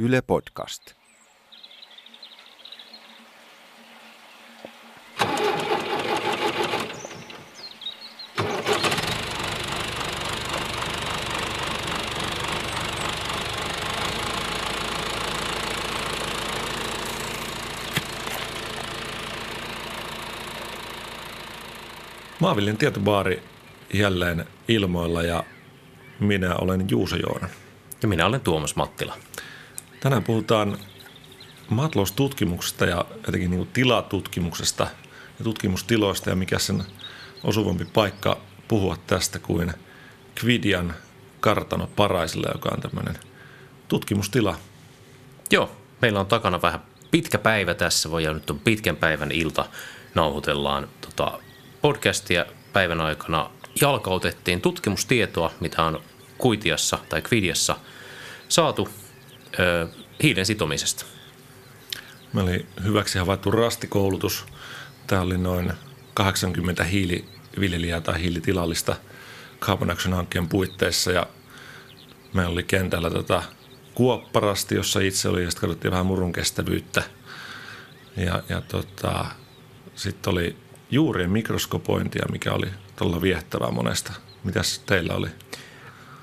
Yle Podcast. Maavillin tietobaari jälleen ilmoilla ja minä olen Juuso Joona. Ja minä olen Tuomas Mattila. Tänään puhutaan maataloustutkimuksesta ja jotenkin niin tilatutkimuksesta ja tutkimustiloista ja mikä sen osuvampi paikka puhua tästä kuin Kvidian kartano Paraisilla, joka on tämmöinen tutkimustila. Joo, meillä on takana vähän pitkä päivä tässä, voi nyt on pitkän päivän ilta, nauhoitellaan tota podcastia päivän aikana. Jalkautettiin tutkimustietoa, mitä on Kuitiassa tai Kvidiassa saatu ö, hiilen sitomisesta. Me oli hyväksi havaittu rastikoulutus. Tämä oli noin 80 hiiliviljelijää tai hiilitilallista Carbon Action-hankkeen puitteissa ja meillä oli kentällä tota kuopparasti, jossa itse oli ja sitten katsottiin vähän murun kestävyyttä. Ja, ja tota, sitten oli juurien mikroskopointia, mikä oli todella viettävää monesta. Mitäs teillä oli?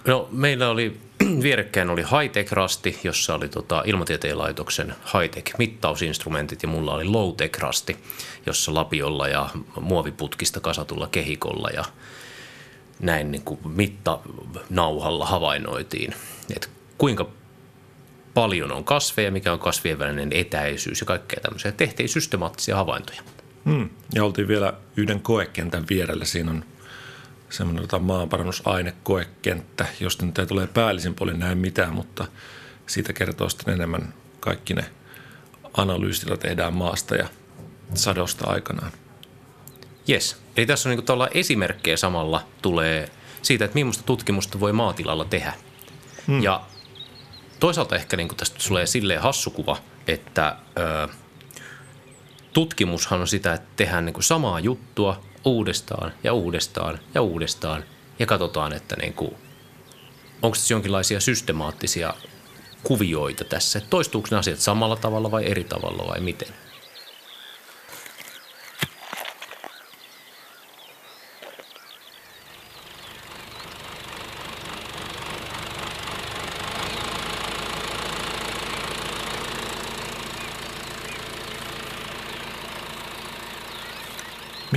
No meillä oli vierekkäin oli high-tech-rasti, jossa oli tota, ilmatieteen laitoksen high-tech-mittausinstrumentit ja mulla oli low-tech-rasti, jossa lapiolla ja muoviputkista kasatulla kehikolla ja näin niin kuin mittanauhalla havainnoitiin, että kuinka paljon on kasveja, mikä on kasvien välinen etäisyys ja kaikkea tämmöisiä. Tehtiin systemaattisia havaintoja. Hmm. Ja oltiin vielä yhden koekentän vierellä. Siinä on semmoinen tota, maanparannusainekoekenttä, josta nyt ei tule päällisin puolin näin mitään, mutta siitä kertoo sitten enemmän kaikki ne analyysillä tehdään maasta ja sadosta aikanaan. Yes. Eli tässä on niin esimerkkejä samalla tulee siitä, että millaista tutkimusta voi maatilalla tehdä. Hmm. Ja toisaalta ehkä niin tästä tulee silleen hassukuva, että ö, tutkimushan on sitä, että tehdään niin samaa juttua uudestaan ja uudestaan ja uudestaan ja katsotaan, että niin kuin, onko tässä jonkinlaisia systemaattisia kuvioita tässä, että toistuuko ne asiat samalla tavalla vai eri tavalla vai miten.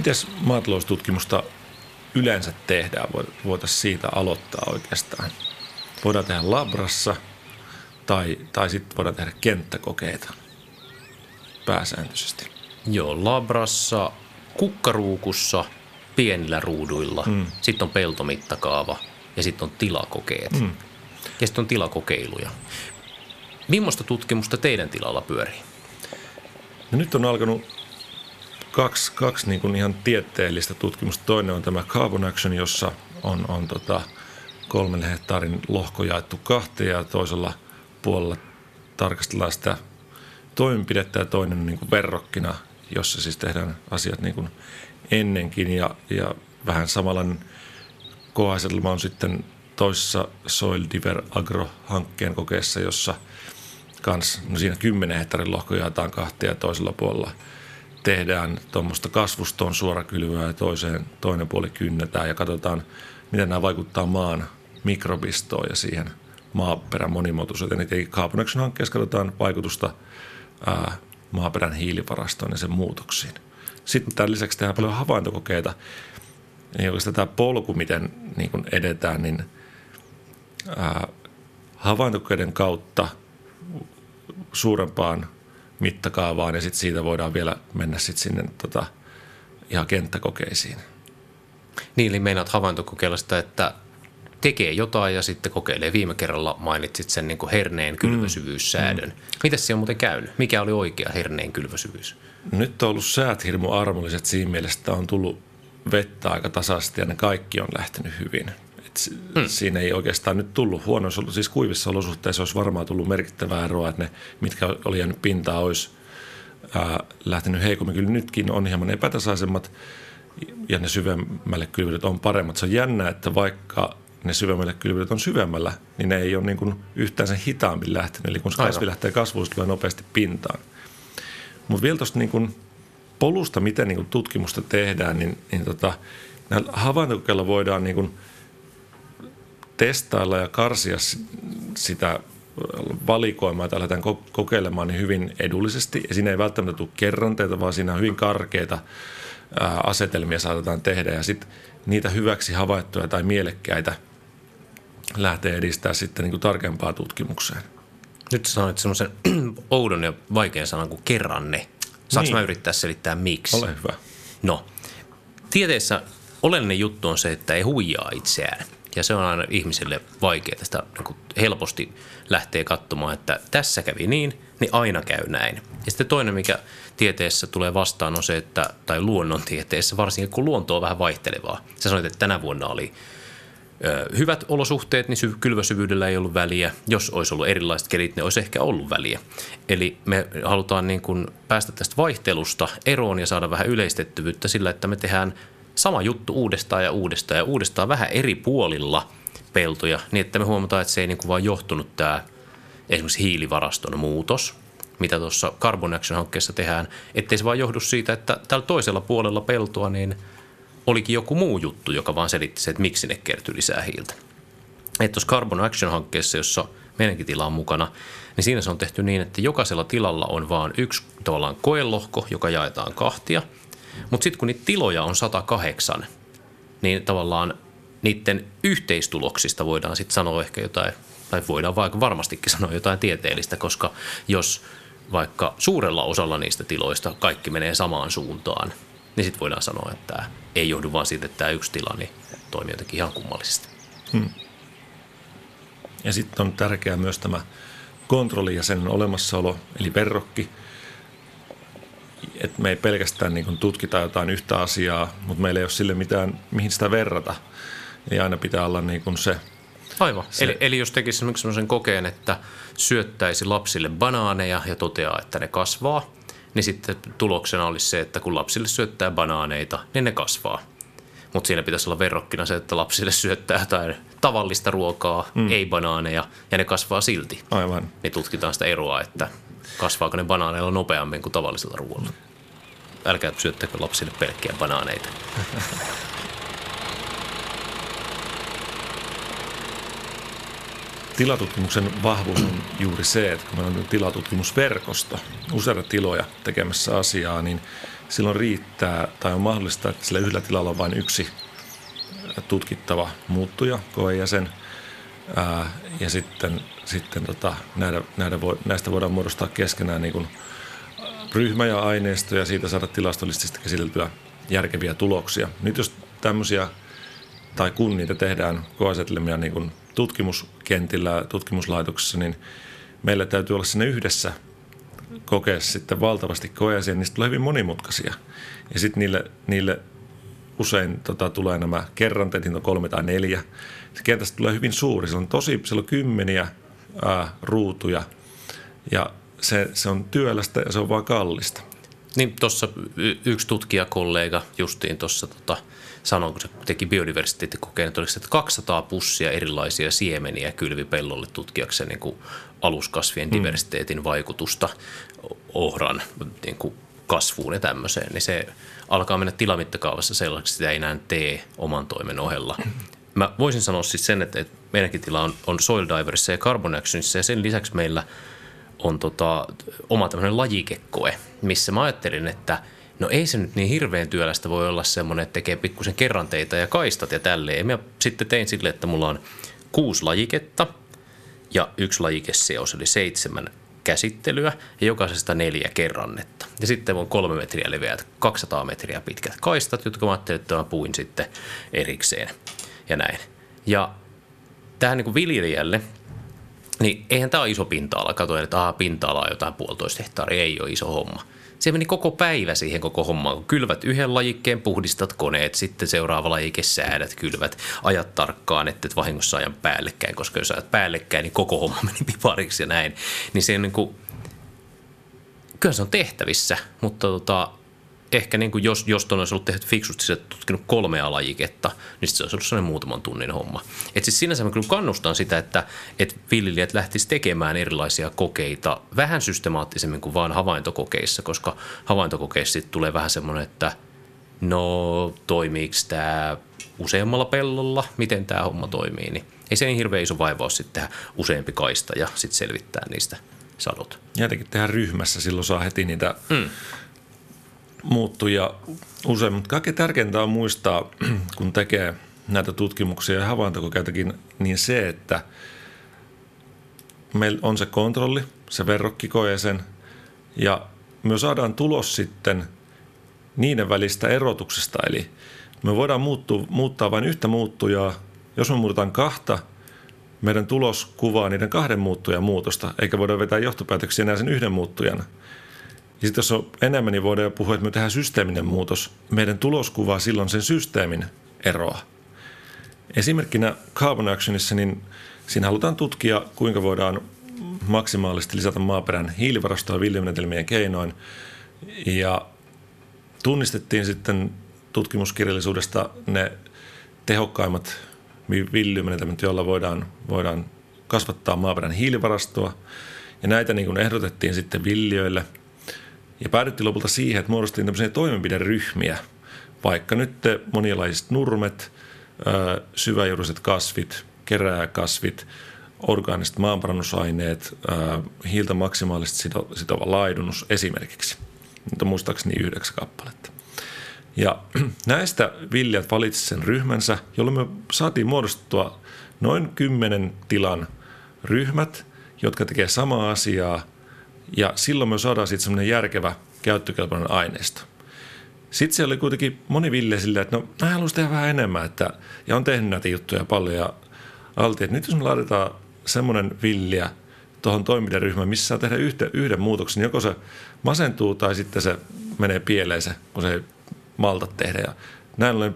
Miten maataloustutkimusta yleensä tehdään? Voitaisiin siitä aloittaa oikeastaan. Voidaan tehdä labrassa tai, tai sitten voidaan tehdä kenttäkokeita pääsääntöisesti. Joo, labrassa, kukkaruukussa, pienillä ruuduilla. Mm. Sitten on peltomittakaava ja sitten on tilakokeet. Mm. Ja sitten on tilakokeiluja. Millaista tutkimusta teidän tilalla pyörii? No nyt on alkanut kaksi, kaksi niin kuin ihan tieteellistä tutkimusta. Toinen on tämä Carbon Action, jossa on, on tota kolmen hehtaarin lohko jaettu kahteen ja toisella puolella tarkastellaan sitä toimenpidettä ja toinen niin kuin verrokkina, jossa siis tehdään asiat niin kuin ennenkin ja, ja vähän samanlainen koasetelma on sitten toisessa Soil Diver Agro-hankkeen kokeessa, jossa kans, no siinä 10 hehtaarin lohko jaetaan kahteen ja toisella puolella – tehdään tuommoista kasvustoon suorakylvyä ja toiseen, toinen puoli kynnetään ja katsotaan, miten nämä vaikuttaa maan mikrobistoon ja siihen maaperän monimuotoisuuteen. Eli Carbon Action-hankkeessa katsotaan vaikutusta ää, maaperän hiilivarastoon ja sen muutoksiin. Sitten tämän lisäksi tehdään paljon havaintokokeita. Ja oikeastaan tämä polku, miten niin kun edetään, niin ää, havaintokokeiden kautta suurempaan mittakaavaan ja sitten siitä voidaan vielä mennä sitten sinne tota, ihan kenttäkokeisiin. Niin, eli meinaat havaintokokeilla sitä, että tekee jotain ja sitten kokeilee. Viime kerralla mainitsit sen niin kuin herneen mm. kylvösyvyyssäädön. Mm. Miten se on muuten käynyt? Mikä oli oikea herneen kylvösyvyys? Nyt on ollut säät hirmu armolliset siinä mielessä, että on tullut vettä aika tasaisesti ja ne kaikki on lähtenyt hyvin. Et hmm. Siinä ei oikeastaan nyt tullut huonoissa, siis kuivissa olosuhteissa olisi varmaan tullut merkittävää eroa, että ne, mitkä oli jäänyt pintaa, olisi ää, lähtenyt heikommin. Kyllä nytkin on hieman epätasaisemmat ja ne syvemmälle kylvyt on paremmat. Se on jännä, että vaikka ne syvemmälle kylvyt on syvemmällä, niin ne ei ole niin kuin yhtään sen hitaammin lähtenyt. Eli kun se kasvi lähtee kasvuun, se tulee nopeasti pintaan. Mutta vielä tuosta niin kuin polusta, miten niin kuin tutkimusta tehdään, niin, niin tota, näillä havaintokokeilla voidaan niin kuin testailla ja karsia si- sitä valikoimaa, jota lähdetään ko- kokeilemaan niin hyvin edullisesti. Ja siinä ei välttämättä tule kerranteita, vaan siinä on hyvin karkeita ää, asetelmia saatetaan tehdä. Ja sitten niitä hyväksi havaittuja tai mielekkäitä lähtee edistää sitten niin kuin tarkempaa tutkimukseen. Nyt sä sanoit semmoisen oudon ja vaikean sanan kuin kerranne. Saanko Niin. mä yrittää selittää miksi? Ole hyvä. No, tieteessä oleellinen juttu on se, että ei huijaa itseään. Ja se on aina ihmisille vaikeaa. Sitä niin helposti lähtee katsomaan, että tässä kävi niin, niin aina käy näin. Ja sitten toinen, mikä tieteessä tulee vastaan, on se, että, tai luonnontieteessä, varsinkin kun luonto on vähän vaihtelevaa. Sä sanoit, että tänä vuonna oli hyvät olosuhteet, niin syv- kylväsyvyydellä ei ollut väliä. Jos olisi ollut erilaiset kelit, ne olisi ehkä ollut väliä. Eli me halutaan niin kuin päästä tästä vaihtelusta eroon ja saada vähän yleistettyvyyttä sillä, että me tehdään sama juttu uudestaan ja uudestaan ja uudestaan vähän eri puolilla peltoja, niin että me huomataan, että se ei niin kuin vaan johtunut tämä esimerkiksi hiilivaraston muutos, mitä tuossa Carbon Action-hankkeessa tehdään, ettei se vaan johdu siitä, että tällä toisella puolella peltoa niin olikin joku muu juttu, joka vaan selitti se, että miksi ne kertyi lisää hiiltä. Että tuossa Carbon Action-hankkeessa, jossa meidänkin tila on mukana, niin siinä se on tehty niin, että jokaisella tilalla on vaan yksi tavallaan koelohko, joka jaetaan kahtia. Mutta sitten kun niitä tiloja on 108, niin tavallaan niiden yhteistuloksista voidaan sitten sanoa ehkä jotain, tai voidaan vaikka varmastikin sanoa jotain tieteellistä, koska jos vaikka suurella osalla niistä tiloista kaikki menee samaan suuntaan, niin sitten voidaan sanoa, että tämä ei johdu vaan siitä, että tämä yksi tila niin toimii jotenkin ihan kummallisesti. Ja sitten on tärkeää myös tämä kontrolli ja sen olemassaolo, eli verrokki. Että me ei pelkästään niin kuin tutkita jotain yhtä asiaa, mutta meillä ei ole sille mitään, mihin sitä verrata. Eli aina pitää olla niin kuin se, Aivan. Se- Eli, eli jos tekisi esimerkiksi sellaisen kokeen, että syöttäisi lapsille banaaneja ja toteaa, että ne kasvaa, niin sitten tuloksena olisi se, että kun lapsille syöttää banaaneita, niin ne kasvaa. Mutta siinä pitäisi olla verrokkina se, että lapsille syöttää jotain tavallista ruokaa, mm. ei banaaneja, ja ne kasvaa silti. aivan, Niin tutkitaan sitä eroa, että kasvaako ne banaaneilla nopeammin kuin tavallisella ruoalla. Älkää syöttäkö lapsille pelkkiä banaaneita. tilatutkimuksen vahvuus on juuri se, että kun meillä on tilatutkimusverkosto, useita tiloja tekemässä asiaa, niin silloin riittää tai on mahdollista, että sillä yhdellä tilalla on vain yksi tutkittava muuttuja, koejäsen, ää, ja sitten, sitten tota, näitä, näitä voi, näistä voidaan muodostaa keskenään niin kuin ryhmä ja aineisto ja siitä saada tilastollisesti käsiteltyä järkeviä tuloksia. Nyt jos tämmöisiä tai kun niitä tehdään koeasetelmia niin kuin tutkimuskentillä, tutkimuslaitoksessa, niin meillä täytyy olla sinne yhdessä kokea sitten valtavasti koeasia, niistä tulee hyvin monimutkaisia. Ja sitten niille, niille usein tota, tulee nämä kerranteet, niitä on kolme tai neljä. Se kentästä tulee hyvin suuri, se on tosi, siellä on kymmeniä ää, ruutuja ja se, se on työlästä ja se on vaan kallista. Niin tuossa yksi tutkijakollega justiin tuossa tota, sanoi, kun se teki biodiversiteettikokeen, että oliko se, että 200 pussia erilaisia siemeniä kylvi pellolle tutkiakseen niin kuin aluskasvien diversiteetin vaikutusta ohran niin kuin kasvuun ja tämmöiseen, niin se alkaa mennä tilamittakaavassa sellaiseksi, sitä ei enää tee oman toimen ohella. Mä voisin sanoa siis sen, että, että meidänkin tila on, on Soil Diversissa ja Carbon Actionissa ja sen lisäksi meillä on tota, oma tämmöinen lajikekoe, missä mä ajattelin, että no ei se nyt niin hirveän työlästä voi olla semmoinen, että tekee pikkusen kerranteita ja kaistat ja tälleen. Ja mä sitten tein silleen, että mulla on kuusi lajiketta ja yksi lajikeseos, eli seitsemän käsittelyä ja jokaisesta neljä kerrannetta. Ja sitten on kolme metriä leveät, 200 metriä pitkät kaistat, jotka mä ajattelin, että mä puin sitten erikseen ja näin. Ja tähän niin kuin viljelijälle, niin eihän tämä ole iso pinta-ala. Katoin, että aha, pinta-ala on jotain puolitoista hehtaaria, ei ole iso homma. Se meni koko päivä siihen koko hommaan, kun kylvät yhden lajikkeen, puhdistat koneet, sitten seuraava lajike säädät, kylvät, ajat tarkkaan, että et vahingossa ajan päällekkäin, koska jos ajat päällekkäin, niin koko homma meni pipariksi ja näin. Niin se on niin kuin, kyllä se on tehtävissä, mutta tota, ehkä niin kuin jos, jos tuon olisi ollut tehty fiksusti, se tutkinut kolme alajiketta, niin se olisi ollut sellainen muutaman tunnin homma. Et siis sinänsä mä kyllä kannustan sitä, että, että viljelijät lähtisivät tekemään erilaisia kokeita vähän systemaattisemmin kuin vain havaintokokeissa, koska havaintokokeissa tulee vähän semmoinen, että no toimiiko tämä useammalla pellolla, miten tämä homma toimii, niin ei se niin hirveän iso vaivaus sitten tehdä useampi kaista ja sitten selvittää niistä sadot. Jotenkin tehdä ryhmässä, silloin saa heti niitä mm. Muuttuja usein. Mutta kaikkein tärkeintä on muistaa, kun tekee näitä tutkimuksia ja havaintokokeitakin, niin se, että meillä on se kontrolli, se verrokkikoe sen, ja me saadaan tulos sitten niiden välistä erotuksesta. Eli me voidaan muuttua, muuttaa vain yhtä muuttujaa. Jos me muutetaan kahta, meidän tulos kuvaa niiden kahden muuttujan muutosta, eikä voida vetää johtopäätöksiä enää sen yhden muuttujan. Ja sitten jos on enemmän, niin voidaan puhua, että me tehdään systeeminen muutos. Meidän tulos kuvaa silloin sen systeemin eroa. Esimerkkinä Carbon Actionissa, niin siinä halutaan tutkia, kuinka voidaan maksimaalisesti lisätä maaperän hiilivarastoa viljelymenetelmien keinoin. Ja tunnistettiin sitten tutkimuskirjallisuudesta ne tehokkaimmat villymenetelmät, joilla voidaan, voidaan kasvattaa maaperän hiilivarastoa. Ja näitä niin kuin ehdotettiin sitten viljöille. Ja päädyttiin lopulta siihen, että muodostettiin tämmöisiä toimenpideryhmiä, vaikka nyt monilaiset nurmet, syväjuuriset kasvit, kerääkasvit, orgaaniset maanparannusaineet, hiiltä maksimaalisesti sitova laidunus esimerkiksi. Nyt on muistaakseni yhdeksän kappaletta. Ja näistä viljat valitsivat sen ryhmänsä, jolloin me saatiin muodostua noin kymmenen tilan ryhmät, jotka tekee samaa asiaa, ja silloin me saadaan sitten semmoinen järkevä käyttökelpoinen aineisto. Sitten siellä oli kuitenkin moni ville silleen, että no mä haluaisin tehdä vähän enemmän, että, ja on tehnyt näitä juttuja paljon, ja alti, että nyt jos me laitetaan semmoinen villiä tuohon toimintaryhmään, missä saa tehdä yhden, yhden muutoksen, joko se masentuu tai sitten se menee pieleen se, kun se ei malta tehdä. Ja näin ollen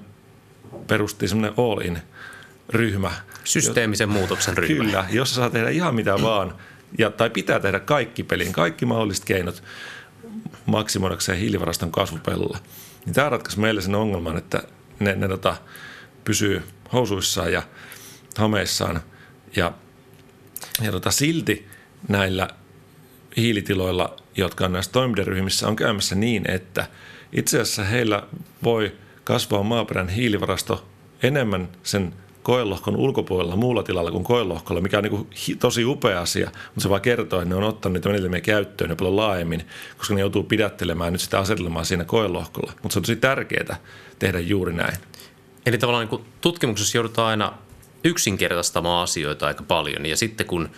perustiin semmoinen all-in ryhmä. Systeemisen jo, muutoksen ryhmä. Kyllä, jossa saa tehdä ihan mitä vaan, ja, tai pitää tehdä kaikki pelin, kaikki mahdolliset keinot maksimoidakseen hiilivaraston kasvupellolla. Niin tämä ratkaisi meille sen ongelman, että ne, ne tota, pysyy housuissaan ja hameissaan. Ja, ja tota, silti näillä hiilitiloilla, jotka on näissä toimenpideryhmissä, on käymässä niin, että – itse asiassa heillä voi kasvaa maaperän hiilivarasto enemmän sen koelohkon ulkopuolella muulla tilalla kuin koelohkolla, mikä on niin hi- tosi upea asia, mutta se vaan kertoo, että ne on ottanut niitä menetelmiä käyttöön ja paljon laajemmin, koska ne joutuu pidättelemään nyt sitä asetelmaa siinä koelohkolla. Mutta se on tosi tärkeää tehdä juuri näin. Eli tavallaan niin tutkimuksessa joudutaan aina yksinkertaistamaan asioita aika paljon ja sitten kun –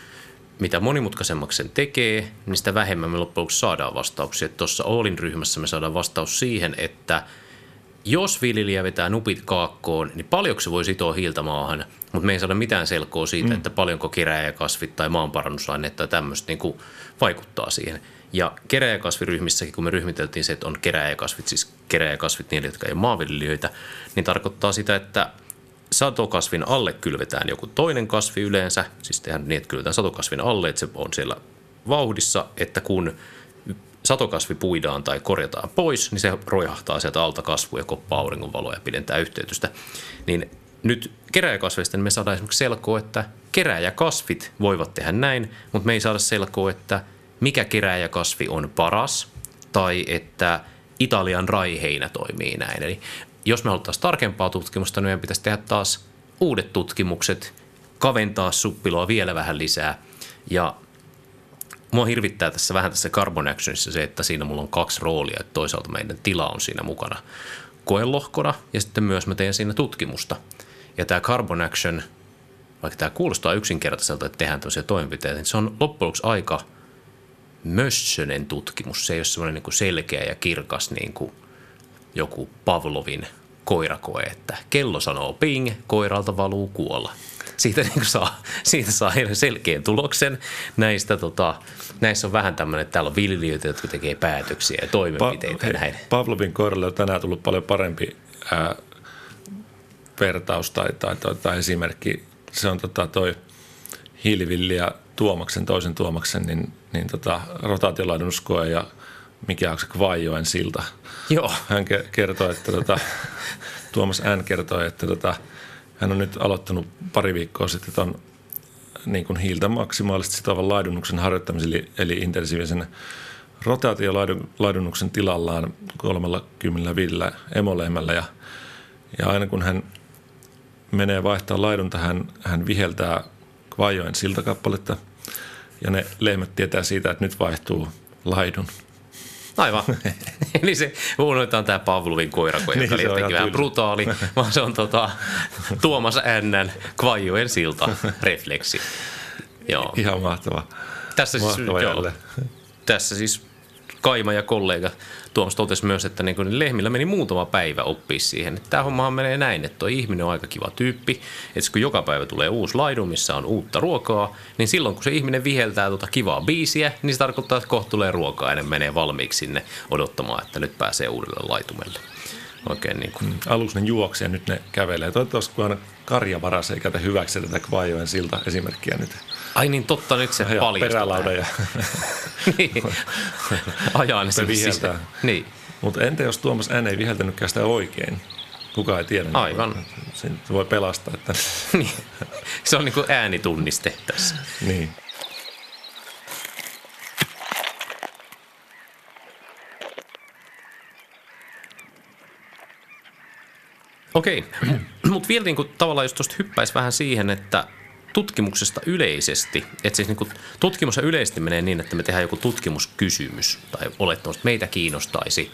mitä monimutkaisemmaksi sen tekee, niin sitä vähemmän me loppujen saadaan vastauksia. Tuossa Oolin ryhmässä me saadaan vastaus siihen, että jos viljelijä vetää nupit kaakkoon, niin paljonko se voi sitoa hiiltä maahan, mutta me ei saada mitään selkoa siitä, mm. että paljonko keräjäkasvit tai maanparannusaineet tai tämmöistä niin vaikuttaa siihen. Ja keräjäkasviryhmissäkin, kun me ryhmiteltiin se, että on keräjäkasvit, siis keräjäkasvit niille, jotka ei ole maanviljelijöitä, niin tarkoittaa sitä, että satokasvin alle kylvetään joku toinen kasvi yleensä, siis tehdään niin, että kylvetään satokasvin alle, että se on siellä vauhdissa, että kun satokasvi puidaan tai korjataan pois, niin se roihahtaa sieltä alta kasvu ja koppaa auringonvaloa ja pidentää yhteytystä. Niin nyt keräjäkasveista niin me saadaan esimerkiksi selkoa, että keräjäkasvit voivat tehdä näin, mutta me ei saada selkoa, että mikä keräjäkasvi on paras tai että Italian raiheinä toimii näin. Eli jos me haluttaisiin tarkempaa tutkimusta, niin meidän pitäisi tehdä taas uudet tutkimukset, kaventaa suppiloa vielä vähän lisää. Ja mua hirvittää tässä vähän tässä Carbon Actionissa se, että siinä mulla on kaksi roolia. Että toisaalta meidän tila on siinä mukana koelohkona ja sitten myös mä teen siinä tutkimusta. Ja tämä Carbon Action, vaikka tämä kuulostaa yksinkertaiselta, että tehdään tämmöisiä toimenpiteitä, niin se on loppujen lopuksi aika mössönen tutkimus. Se ei ole semmoinen niin selkeä ja kirkas niin kuin joku Pavlovin koirakoe, että kello sanoo ping, koiralta valuu kuolla. Siitä, niin saa, siitä saa selkeän tuloksen. Näistä, tota, näissä on vähän tämmöinen, että täällä on viljelijöitä, jotka tekee päätöksiä ja toimenpiteitä. Pa- näin. Pavlovin koiralle on tänään tullut paljon parempi ää, vertaus tai, tai, tai, tai esimerkki. Se on tota, toi hiilivilli ja Tuomaksen, toisen Tuomaksen, niin, niin tota, rotaatiolaidunuskoe ja mikä on se Kvajoen silta. Joo. Hän ke- kertoi, että tota, Tuomas N. kertoi, että tota, hän on nyt aloittanut pari viikkoa sitten tuon niin kuin hiiltä maksimaalisesti sitovan laidunnuksen harjoittamisen, eli, eli intensiivisen rotaatiolaidunnuksen tilallaan 35 emolehmällä ja, ja aina kun hän menee vaihtaa laidunta, hän, hän viheltää Kvajoen siltakappaletta ja ne lehmät tietää siitä, että nyt vaihtuu laidun. Aivan. Eli se unohdetaan tämä Pavlovin koirako, joka Niin, oli on jotenkin vähän brutaali, vaan se on tota, Tuomas N. Kvajoen silta refleksi. Joo. Ihan mahtava. Tässä siis, mahtava joo, jälleen. tässä siis Kaima ja kollega Tuomas totesi myös, että niin lehmillä meni muutama päivä oppia siihen. Tämä hommahan menee näin, että tuo ihminen on aika kiva tyyppi. Että kun joka päivä tulee uusi laidu, missä on uutta ruokaa, niin silloin kun se ihminen viheltää tuota kivaa biisiä, niin se tarkoittaa, että kohta tulee ruokaa ja ne menee valmiiksi sinne odottamaan, että nyt pääsee uudelle laitumelle. Oikein niin kuin. Aluksi ne juoksi ja nyt ne kävelee. Toivottavasti kun aina karjavaras ei käytä hyväksi tätä Kvajoen silta esimerkkiä nyt. Ai niin, totta, nyt se Ja paljastuu. perälauda ja niin. Ajaa ne sinne sisään. Niin. Mutta entä jos Tuomas N ei viheltänytkään sitä oikein? Kuka ei tiedä. Aivan. Se voi pelastaa. Että, niin. Se on niin kuin äänitunniste tässä. niin. Okei, mutta vielä niin kuin, tavallaan jos tuosta hyppäisi vähän siihen, että tutkimuksesta yleisesti, että siis niin kuin, tutkimus yleisesti menee niin, että me tehdään joku tutkimuskysymys tai olettamus, että meitä kiinnostaisi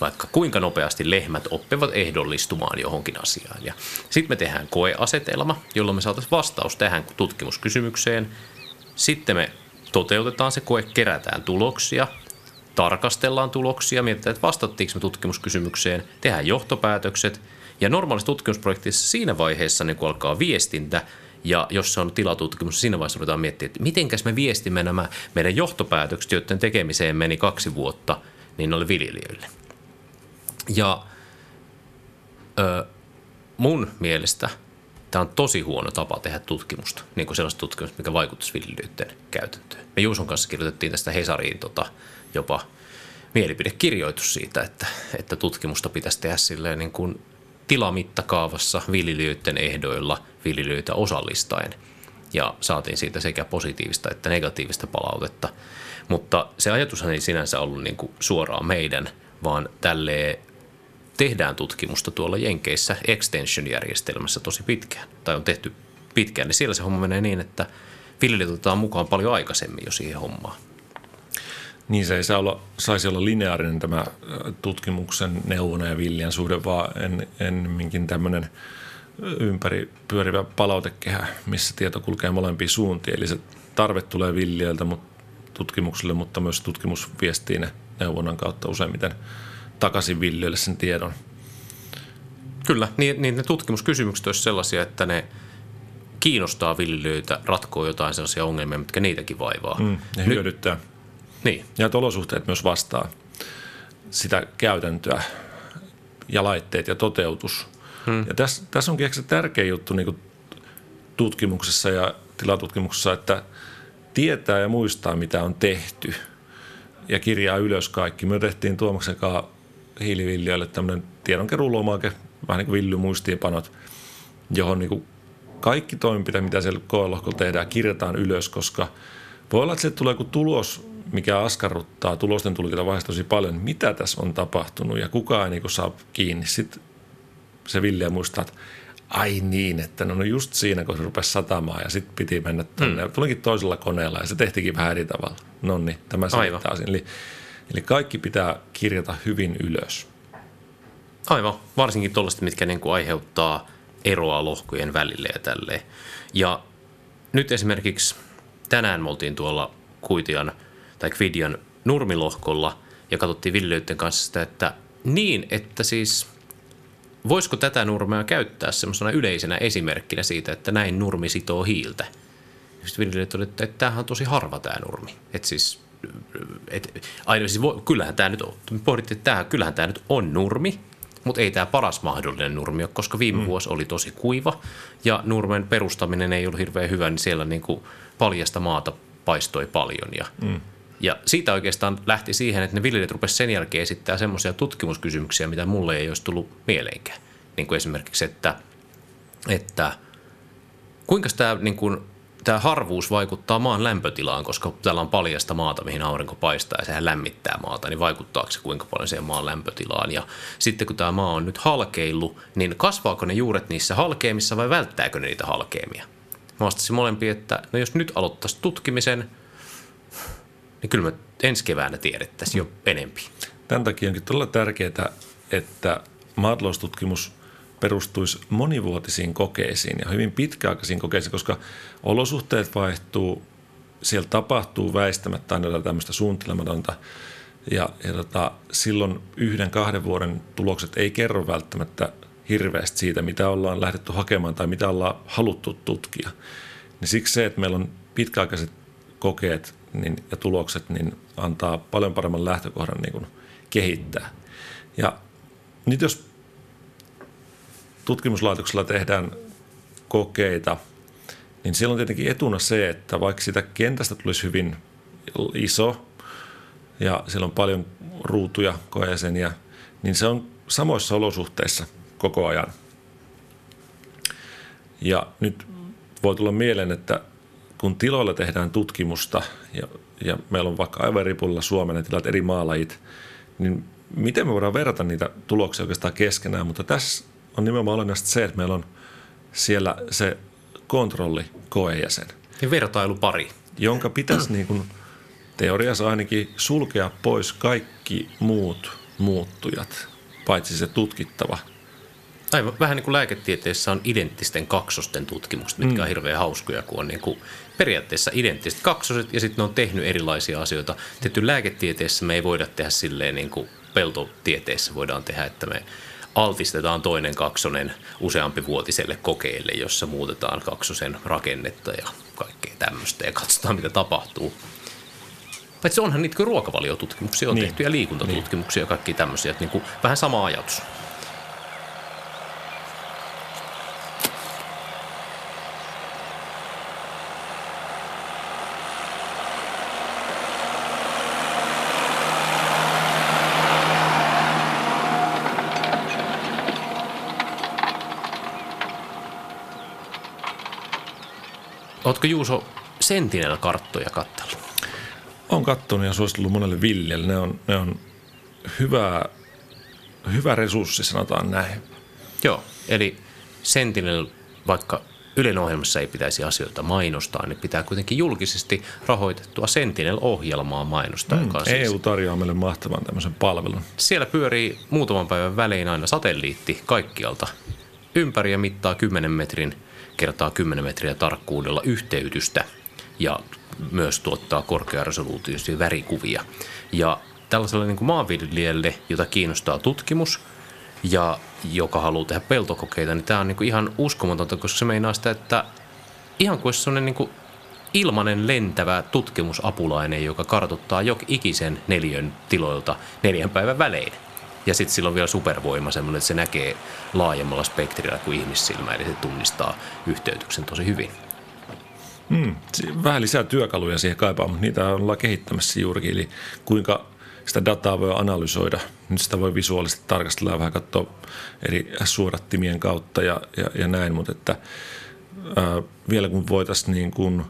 vaikka kuinka nopeasti lehmät oppivat ehdollistumaan johonkin asiaan. Sitten me tehdään koeasetelma, jolloin me saataisiin vastaus tähän tutkimuskysymykseen. Sitten me toteutetaan se koe, kerätään tuloksia, tarkastellaan tuloksia, mietitään, että vastattiinko me tutkimuskysymykseen, tehdään johtopäätökset. Ja normaalissa tutkimusprojektissa siinä vaiheessa niin kun alkaa viestintä, ja jos se on tilatutkimus, siinä vaiheessa ruvetaan miettimään, että mitenkäs me viestimme nämä meidän johtopäätökset, joiden tekemiseen meni kaksi vuotta, niin oli viljelijöille. Ja ö, mun mielestä tämä on tosi huono tapa tehdä tutkimusta, niin kuin sellaista tutkimusta, mikä vaikuttaisi viljelijöiden käytäntöön. Me Juuson kanssa kirjoitettiin tästä Hesariin tota, jopa mielipidekirjoitus siitä, että, että tutkimusta pitäisi tehdä silleen niin kuin tilamittakaavassa viljelijöiden ehdoilla viljelijöitä osallistaen. Ja saatiin siitä sekä positiivista että negatiivista palautetta. Mutta se ajatushan ei sinänsä ollut niin kuin suoraan meidän, vaan tälleen tehdään tutkimusta tuolla Jenkeissä extension-järjestelmässä tosi pitkään, tai on tehty pitkään, niin siellä se homma menee niin, että viljelijät otetaan mukaan paljon aikaisemmin jo siihen hommaan. Niin se ei saa olla, saisi olla lineaarinen tämä ö, tutkimuksen neuvona ja viljan suhde, vaan en, ennemminkin tämmöinen ympäri pyörivä palautekehä, missä tieto kulkee molempiin suuntiin. Eli se tarve tulee viljelijöiltä mut, tutkimukselle, mutta myös tutkimus viestii ne neuvonnan kautta useimmiten takaisin viljelijöille sen tiedon. Kyllä, niin, niin ne tutkimuskysymykset olisivat sellaisia, että ne kiinnostaa viljelijöitä ratkoa jotain sellaisia ongelmia, mitkä niitäkin vaivaa. Mm, ne Nyt- hyödyttää. Niin, Ja että olosuhteet myös vastaa sitä käytäntöä ja laitteet ja toteutus. Hmm. Ja tässä, tässä onkin ehkä se tärkeä juttu niin tutkimuksessa ja tilatutkimuksessa, että tietää ja muistaa, mitä on tehty ja kirjaa ylös kaikki. Me tehtiin Tuomaksen kanssa hiiliviljoille tämmöinen tiedonkeruulomake, vähän niin kuin villymuistiinpanot, johon niin kuin kaikki toimenpiteet, mitä siellä koelohkolla tehdään, kirjataan ylös, koska voi olla, että sieltä tulee joku tulos, mikä askarruttaa tulosten tulkinta vaiheessa tosi paljon, mitä tässä on tapahtunut ja kukaan ei niin saa kiinni. Sitten se Ville muistaa, että ai niin, että no, no just siinä, kun se rupesi satamaan ja sitten piti mennä tuonne. Hmm. Tulikin toisella koneella ja se tehtikin vähän eri tavalla. No niin, tämä selittää sen. Eli, eli kaikki pitää kirjata hyvin ylös. aivan. Varsinkin tuollaiset, mitkä niin kuin aiheuttaa eroa lohkojen välille ja tälleen. Ja nyt esimerkiksi tänään me oltiin tuolla Kuitian tai Kvidian nurmilohkolla ja katsottiin viljelijöiden kanssa sitä, että niin, että siis voisiko tätä nurmea käyttää semmoisena yleisenä esimerkkinä siitä, että näin nurmi sitoo hiiltä. Sitten viljelijät olivat, että, tämähän on tosi harva tämä nurmi. Että siis, et, aina siis voi, kyllähän tämä nyt on, pohdittiin, että tämähän, kyllähän tämä nyt on nurmi, mutta ei tämä paras mahdollinen nurmi ole, koska viime mm. vuosi oli tosi kuiva ja nurmen perustaminen ei ollut hirveän hyvä, niin siellä niin kuin paljasta maata paistoi paljon ja, mm. Ja siitä oikeastaan lähti siihen, että ne viljelijät rupesivat sen jälkeen esittää semmoisia tutkimuskysymyksiä, mitä mulle ei olisi tullut mieleenkään. Niin kuin esimerkiksi, että, että kuinka tämä, niin kuin, tämä harvuus vaikuttaa maan lämpötilaan, koska täällä on paljasta maata, mihin aurinko paistaa ja sehän lämmittää maata, niin vaikuttaako se kuinka paljon siihen maan lämpötilaan. Ja sitten kun tämä maa on nyt halkeillut, niin kasvaako ne juuret niissä halkeamissa vai välttääkö ne niitä halkeamia? Mä vastasin molempiin, että no jos nyt aloittaisi tutkimisen, niin kyllä me ensi keväänä tiedettäisiin jo enempi. Tämän takia onkin todella tärkeää, että maataloustutkimus perustuisi monivuotisiin kokeisiin ja hyvin pitkäaikaisiin kokeisiin, koska olosuhteet vaihtuu, siellä tapahtuu väistämättä aina tämmöistä suunnittelematonta ja, ja tota, silloin yhden, kahden vuoden tulokset ei kerro välttämättä hirveästi siitä, mitä ollaan lähdetty hakemaan tai mitä ollaan haluttu tutkia. Niin siksi se, että meillä on pitkäaikaiset kokeet niin, ja tulokset, niin antaa paljon paremman lähtökohdan niin kuin kehittää. Ja nyt jos tutkimuslaitoksella tehdään kokeita, niin siellä on tietenkin etuna se, että vaikka sitä kentästä tulisi hyvin iso ja siellä on paljon ruutuja, koejäseniä, niin se on samoissa olosuhteissa koko ajan. Ja nyt voi tulla mieleen, että kun tiloilla tehdään tutkimusta ja, ja meillä on vaikka aivan eri puolilla Suomen tilat eri maalajit, niin miten me voidaan verrata niitä tuloksia oikeastaan keskenään, mutta tässä on nimenomaan olennaista se, että meillä on siellä se kontrolli koejäsen. Ja vertailupari. Jonka pitäisi niin kuin teoriassa ainakin sulkea pois kaikki muut muuttujat, paitsi se tutkittava – Aivan, vähän niin kuin lääketieteessä on identtisten kaksosten tutkimukset, mitkä mm. on hirveän hauskoja, kun on niin kuin periaatteessa identtiset kaksoset ja sitten ne on tehnyt erilaisia asioita. Tietty lääketieteessä me ei voida tehdä silleen niin kuin peltotieteessä voidaan tehdä, että me altistetaan toinen kaksonen useampi vuotiselle kokeelle, jossa muutetaan kaksosen rakennetta ja kaikkea tämmöistä ja katsotaan mitä tapahtuu. Paitsi onhan niitä ruokavaliotutkimuksia on niin. tehty ja liikuntatutkimuksia niin. ja kaikki tämmöisiä, että niin kuin vähän sama ajatus. Oletko Juuso Sentinel-karttoja kattellut? On kattonut ja suositellut monelle viljelle. Ne on, ne on hyvä, hyvä resurssi, sanotaan näin. Joo, eli Sentinel, vaikka Ylen ohjelmassa ei pitäisi asioita mainostaa, niin pitää kuitenkin julkisesti rahoitettua Sentinel-ohjelmaa mainostaa. Mm, joka siis, EU tarjoaa meille mahtavan tämmöisen palvelun. Siellä pyörii muutaman päivän välein aina satelliitti kaikkialta ympäri ja mittaa 10 metrin kertaa 10 metriä tarkkuudella yhteytystä ja myös tuottaa korkearesoluutioisia värikuvia. Ja tällaiselle niin kuin maanviljelijälle, jota kiinnostaa tutkimus ja joka haluaa tehdä peltokokeita, niin tämä on niin kuin ihan uskomatonta, koska se meinaa sitä, että ihan kuin se on niin kuin ilmanen lentävä tutkimusapulainen, joka kartoittaa jok ikisen neljön tiloilta neljän päivän välein. Ja sitten sillä on vielä supervoima semmoinen, että se näkee laajemmalla spektrillä kuin ihmissilmä, eli se tunnistaa yhteytyksen tosi hyvin. Hmm, vähän lisää työkaluja siihen kaipaa, mutta niitä ollaan kehittämässä juurikin. Eli kuinka sitä dataa voi analysoida. Nyt sitä voi visuaalisesti tarkastella ja vähän katsoa eri suodattimien kautta ja, ja, ja näin, mutta että, ää, vielä kun voitaisiin niin kuin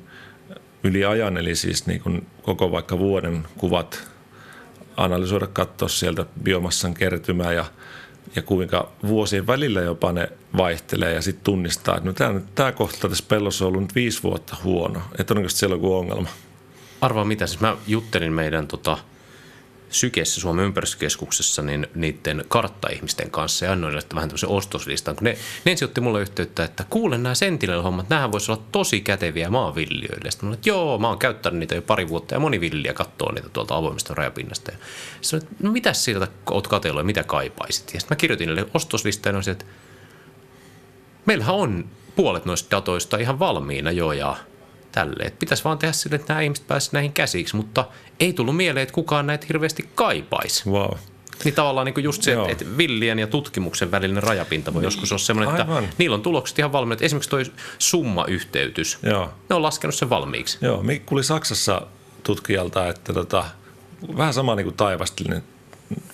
yli ajan, eli siis niin kuin koko vaikka vuoden kuvat analysoida, katsoa sieltä biomassan kertymää ja, ja kuinka vuosien välillä jopa ne vaihtelee ja sitten tunnistaa, että no tämä, tämä kohta tässä pellossa on ollut nyt viisi vuotta huono, että todennäköisesti siellä joku ongelma. Arvaa mitä, siis mä juttelin meidän tota, Sykessä Suomen ympäristökeskuksessa niin niiden karttaihmisten kanssa ja annoin vähän tämmöisen ostoslistan, kun ne, ne ensin otti mulle yhteyttä, että kuulen nämä Sentinel-hommat, nämähän voisi olla tosi käteviä maanviljelijöille. Sitten mä että joo, mä oon käyttänyt niitä jo pari vuotta ja moni viljelijä katsoo niitä tuolta avoimesta rajapinnasta. Ja sanoin, että no mitä siitä oot katsellut ja mitä kaipaisit? Ja sitten mä kirjoitin niille ostoslistaan ja että meillähän on puolet noista datoista ihan valmiina jo ja – tälle. Että pitäisi vaan tehdä sille, että nämä ihmiset pääsisivät näihin käsiksi, mutta ei tullut mieleen, että kukaan näitä hirveästi kaipaisi. Wow. Niin tavallaan niin just se, että villien ja tutkimuksen välinen rajapinta voi niin. joskus olla semmoinen, että Aivan. niillä on tulokset ihan valmiit. Esimerkiksi tuo summa-yhteytys, Joo. ne on laskenut sen valmiiksi. Joo, Mikku oli Saksassa tutkijalta, että tota, vähän sama niin kuin taivastelinen,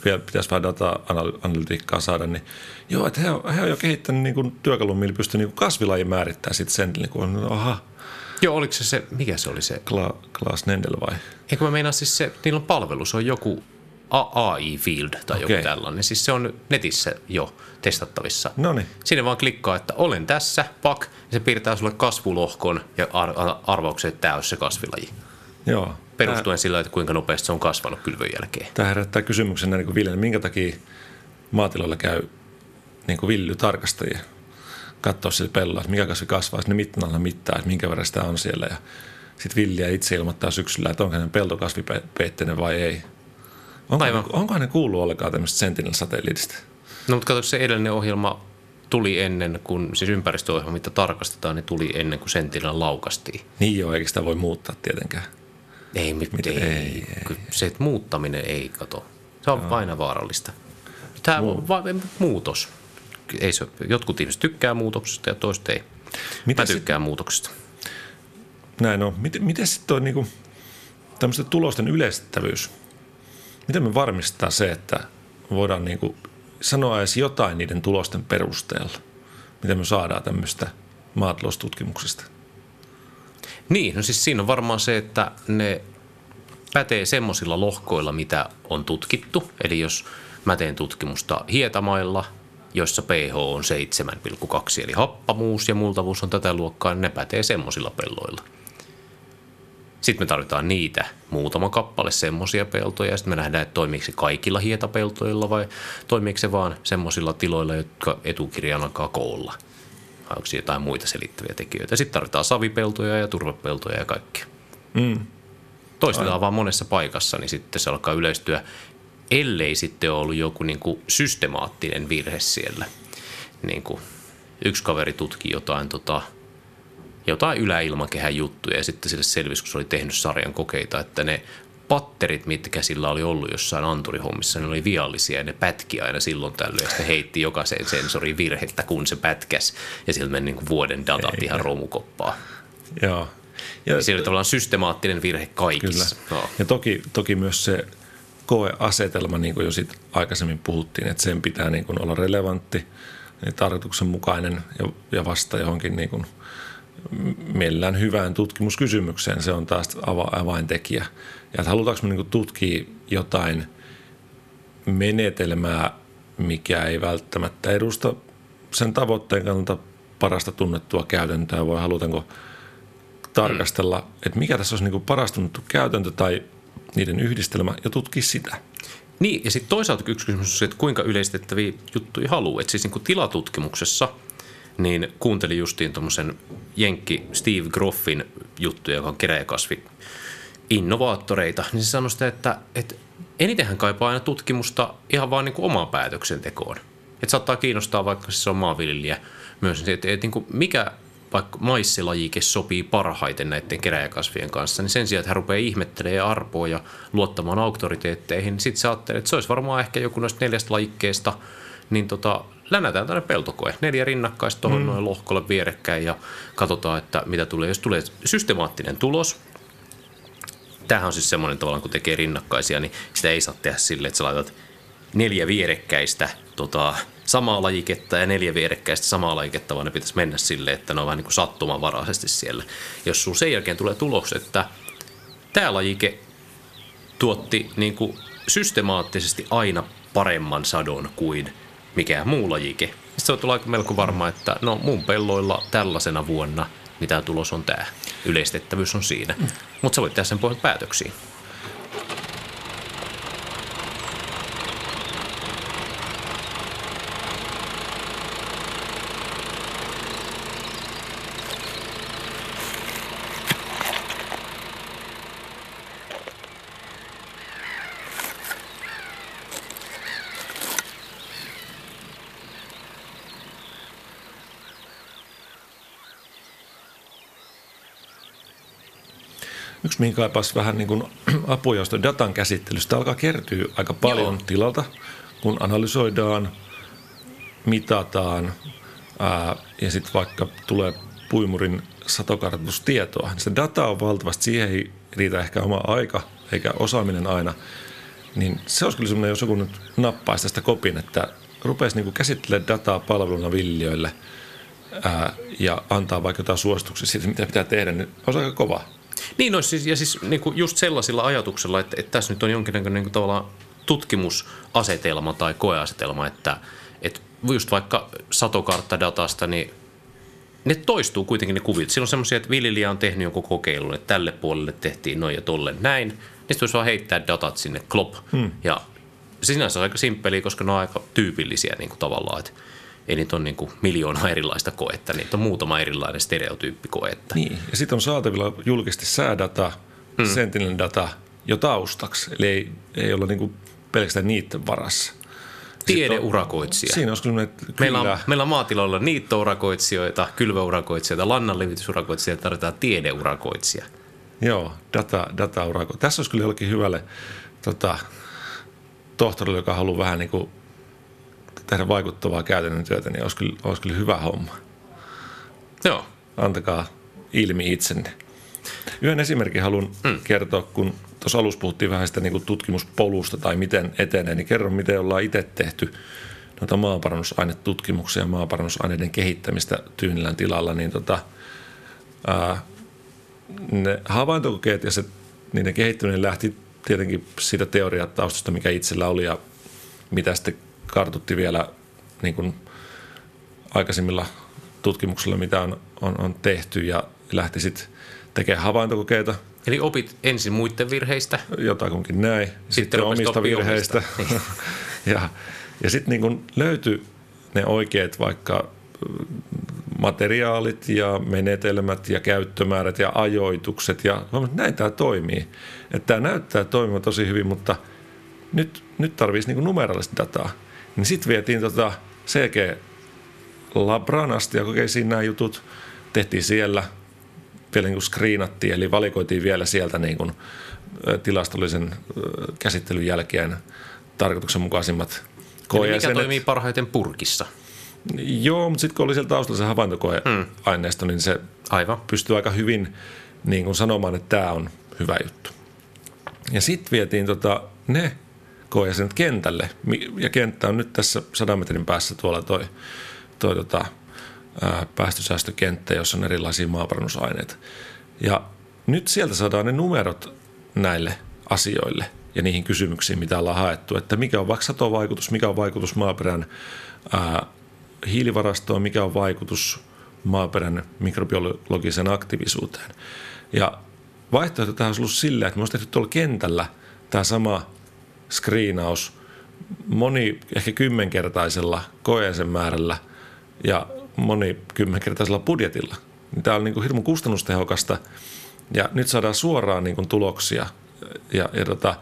vielä pitäisi vähän data-analytiikkaa saada, niin joo, että he, on, he on jo kehittänyt niin kuin työkalun, millä pystyy niin kuin määrittää sitten sen, niin kuin, aha. Joo, oliko se se, mikä se oli se? Kla, Klaas Nendel vai? Eikö mä meinaa siis se, niillä on palvelu, se on joku AI Field tai okay. joku tällainen. Siis se on netissä jo testattavissa. Noniin. Sinne vaan klikkaa, että olen tässä, pak, ja se piirtää sulle kasvulohkon ja ar- arvauksen, että tämä olisi se kasvilaji. Joo. Perustuen Tää... sillä, että kuinka nopeasti se on kasvanut kylvön jälkeen. Tämä herättää kysymyksen niin kuin minkä takia maatiloilla käy niin kuin villytarkastajia katsoa sille pellolla, että mikä kasvi kasvaa, ne mittanalla mittaa, että minkä verran sitä on siellä. Ja sitten villiä itse ilmoittaa syksyllä, että onko hän peltokasvipeitteinen vai ei. Onko, Aivan. onkohan ne kuullut ollenkaan tämmöistä Sentinel-satelliitista? No mutta katso, se edellinen ohjelma tuli ennen kuin, siis ympäristöohjelma, mitä tarkastetaan, niin tuli ennen kuin Sentinel laukastiin. Niin joo, eikä sitä voi muuttaa tietenkään. Ei, mit, ei, ei, ei. Se, että muuttaminen ei kato. Se on no. aina vaarallista. Tämä on va- muutos. Ei se, jotkut ihmiset tykkää muutoksesta ja toiset ei. Mitä Mä tykkään sit, muutoksesta. Näin on. Miten, miten sitten on niinku, tämmöisten tulosten yleistettävyys? Miten me varmistetaan se, että voidaan niinku sanoa edes jotain niiden tulosten perusteella? Miten me saadaan tämmöistä maataloustutkimuksesta? Niin, no siis siinä on varmaan se, että ne pätee semmoisilla lohkoilla, mitä on tutkittu. Eli jos mä teen tutkimusta hietamailla, joissa pH on 7,2, eli happamuus ja multavuus on tätä luokkaa, niin ne pätee semmoisilla pelloilla. Sitten me tarvitaan niitä muutama kappale semmoisia peltoja ja sitten me nähdään, että toimiiko se kaikilla hietapeltoilla vai toimiiko se vaan semmoisilla tiloilla, jotka etukirjan alkaa koolla. Vai onko jotain muita selittäviä tekijöitä. Sitten tarvitaan savipeltoja ja turvepeltoja ja kaikkea. Mm. Toistetaan Aina. vaan monessa paikassa, niin sitten se alkaa yleistyä, ellei sitten ole ollut joku niin kuin systemaattinen virhe siellä. Niin kuin yksi kaveri tutki jotain tota, jotain yläilmakehän juttuja ja sitten sille selvisi, kun se oli tehnyt sarjan kokeita, että ne patterit, mitkä sillä oli ollut jossain anturihommissa, ne oli viallisia ja ne pätki aina silloin tällöin ja sitten heitti jokaiseen sensoriin virhettä, kun se pätkäs ja sillä meni niin kuin vuoden datat Eikä. ihan romukoppaa. Joo. Ja, ja siellä oli tavallaan systemaattinen virhe kaikissa. Kyllä. No. Ja toki, toki myös se koeasetelma, niin kuin jo sit aikaisemmin puhuttiin, että sen pitää niin kuin olla relevantti, niin tarkoituksenmukainen ja, ja vasta johonkin niin kuin – mielellään hyvään tutkimuskysymykseen. Se on taas avaintekijä. Ja että halutaanko me niin tutkia jotain menetelmää, mikä ei välttämättä edusta sen tavoitteen kannalta parasta tunnettua käytäntöä, vai halutaanko tarkastella, että mikä tässä olisi niin paras tunnettu käytäntö tai niiden yhdistelmä ja tutkia sitä. Niin, ja sitten toisaalta yksi kysymys on se, että kuinka yleistettäviä juttuja haluaa. Että siis niin tilatutkimuksessa – niin kuuntelin justiin tuommoisen Jenkki Steve Groffin juttu, joka on keräjäkasvi innovaattoreita, niin se sanoi sitä, että, että eniten hän kaipaa aina tutkimusta ihan vaan niin kuin omaan päätöksentekoon. Että saattaa kiinnostaa vaikka se on maanviljelijä myös, että, että, että niin kuin mikä vaikka maissilajike sopii parhaiten näiden keräjäkasvien kanssa, niin sen sijaan, että hän rupeaa ihmettelemään ja arpoa ja luottamaan auktoriteetteihin, niin sitten se ajattelee, että se olisi varmaan ehkä joku noista neljästä lajikkeesta, niin tota, länätään tänne peltokoe. Neljä rinnakkaista tuohon mm. noin lohkolle vierekkäin ja katsotaan, että mitä tulee. Jos tulee systemaattinen tulos, tämähän on siis semmoinen tavallaan, kun tekee rinnakkaisia, niin sitä ei saa tehdä silleen, että sä laitat neljä vierekkäistä tota, samaa lajiketta ja neljä vierekkäistä samaa lajiketta, vaan ne pitäisi mennä silleen, että ne on vähän niin kuin sattumanvaraisesti siellä. Jos sun sen jälkeen tulee tulos, että tämä lajike tuotti niin kuin systemaattisesti aina paremman sadon kuin mikään muu lajike. Sitten on aika melko varma, että no mun pelloilla tällaisena vuonna, mitä tulos on tämä. Yleistettävyys on siinä. Mutta sä voit tehdä sen pohjalta päätöksiä. Mihin kaipaisi vähän niin kuin apua datan käsittelystä, alkaa kertyä aika paljon Joo. tilalta, kun analysoidaan, mitataan ää, ja sitten vaikka tulee puimurin satokartoitustietoa, niin se data on valtavasti, siihen ei riitä ehkä oma aika eikä osaaminen aina, niin se olisi kyllä semmoinen, jos joku nyt nappaisi tästä kopin, että rupeisi niin käsittelemään dataa palveluna villiöille ää, ja antaa vaikka jotain suosituksia siitä, mitä pitää tehdä, niin olisi aika kova. Niin no, siis, ja siis niin kuin just sellaisilla ajatuksella, että, että tässä nyt on jonkinlainen niin kuin tavallaan tutkimusasetelma tai koeasetelma, että, että just vaikka satokarttadatasta, niin ne toistuu kuitenkin ne kuvit. Siinä on semmoisia, että viljelijä on tehnyt jonkun kokeilun, että tälle puolelle tehtiin noin ja tolle näin. Sitten voisi vaan heittää datat sinne, klop. Hmm. Ja sinänsä on aika simppeliä, koska ne on aika tyypillisiä niin kuin tavallaan, että ei niitä ole niin kuin miljoona erilaista koetta, niitä on muutama erilainen stereotyyppikoetta. Niin, ja sitten on saatavilla julkisesti säädata, hmm. Sentinel-data jo taustaksi, eli ei, ei olla niin kuin pelkästään niiden varassa. Tiedeurakoitsija. Siinä olisi kyllä, että meillä, on, meillä on maatiloilla niittourakoitsijoita, kylvöurakoitsijoita, lannanlevitysurakoitsijoita, tarvitaan tiedeurakoitsija. Joo, data, dataurako. Tässä olisi kyllä jollekin hyvälle tota, tohtorille, joka haluaa vähän niin kuin tehdä vaikuttavaa käytännön työtä, niin olisi kyllä, olisi kyllä hyvä homma. Joo. Antakaa ilmi itsenne. Yhden esimerkin haluan mm. kertoa, kun tuossa alussa puhuttiin vähän sitä niin tutkimuspolusta tai miten etenee, niin kerron, miten ollaan itse tehty noita maaparannusainetutkimuksia ja maaparannusaineiden kehittämistä Tyynillän tilalla, niin tota, ää, ne havaintokokeet ja se, niiden kehittyminen lähti tietenkin siitä teoriataustasta, mikä itsellä oli ja mitä sitten kartutti vielä niin kuin aikaisemmilla tutkimuksilla, mitä on, on, on tehty ja lähti sitten tekemään havaintokokeita. Eli opit ensin muiden virheistä? Jotakunkin näin. Sitten, sitten omista virheistä. Omista. ja ja sitten niin löytyi ne oikeat vaikka materiaalit ja menetelmät ja käyttömäärät ja ajoitukset ja näin tämä toimii. Että tämä näyttää toimivan tosi hyvin, mutta nyt, nyt tarvitsisi niin numeraalista dataa. Niin sitten vietiin tota CG Labran asti ja kokeisiin nämä jutut. Tehtiin siellä, vielä niin screenattiin, eli valikoitiin vielä sieltä niin kuin tilastollisen käsittelyn jälkeen tarkoituksenmukaisimmat koejäsenet. mikä toimii parhaiten purkissa? Joo, mutta sitten kun oli siellä taustalla se havaintokoeaineisto, mm. niin se Aivan. pystyy aika hyvin niin kuin sanomaan, että tämä on hyvä juttu. Ja sitten vietiin tota, ne koejäsenet kentälle. Ja kenttä on nyt tässä sadan metrin päässä tuolla toi, toi tota, ää, päästösäästökenttä, jossa on erilaisia maaparannusaineita. Ja nyt sieltä saadaan ne numerot näille asioille ja niihin kysymyksiin, mitä ollaan haettu, että mikä on vaikka satovaikutus, mikä on vaikutus maaperän ää, hiilivarastoon, mikä on vaikutus maaperän mikrobiologiseen aktiivisuuteen. Ja vaihtoehto tähän olisi ollut sillä, että me olisi tehty tuolla kentällä tämä sama screenaus moni ehkä kymmenkertaisella koeisen määrällä ja moni kymmenkertaisella budjetilla. Tämä on niin kuin hirveän kustannustehokasta ja nyt saadaan suoraan niin kuin tuloksia ja, ja tota,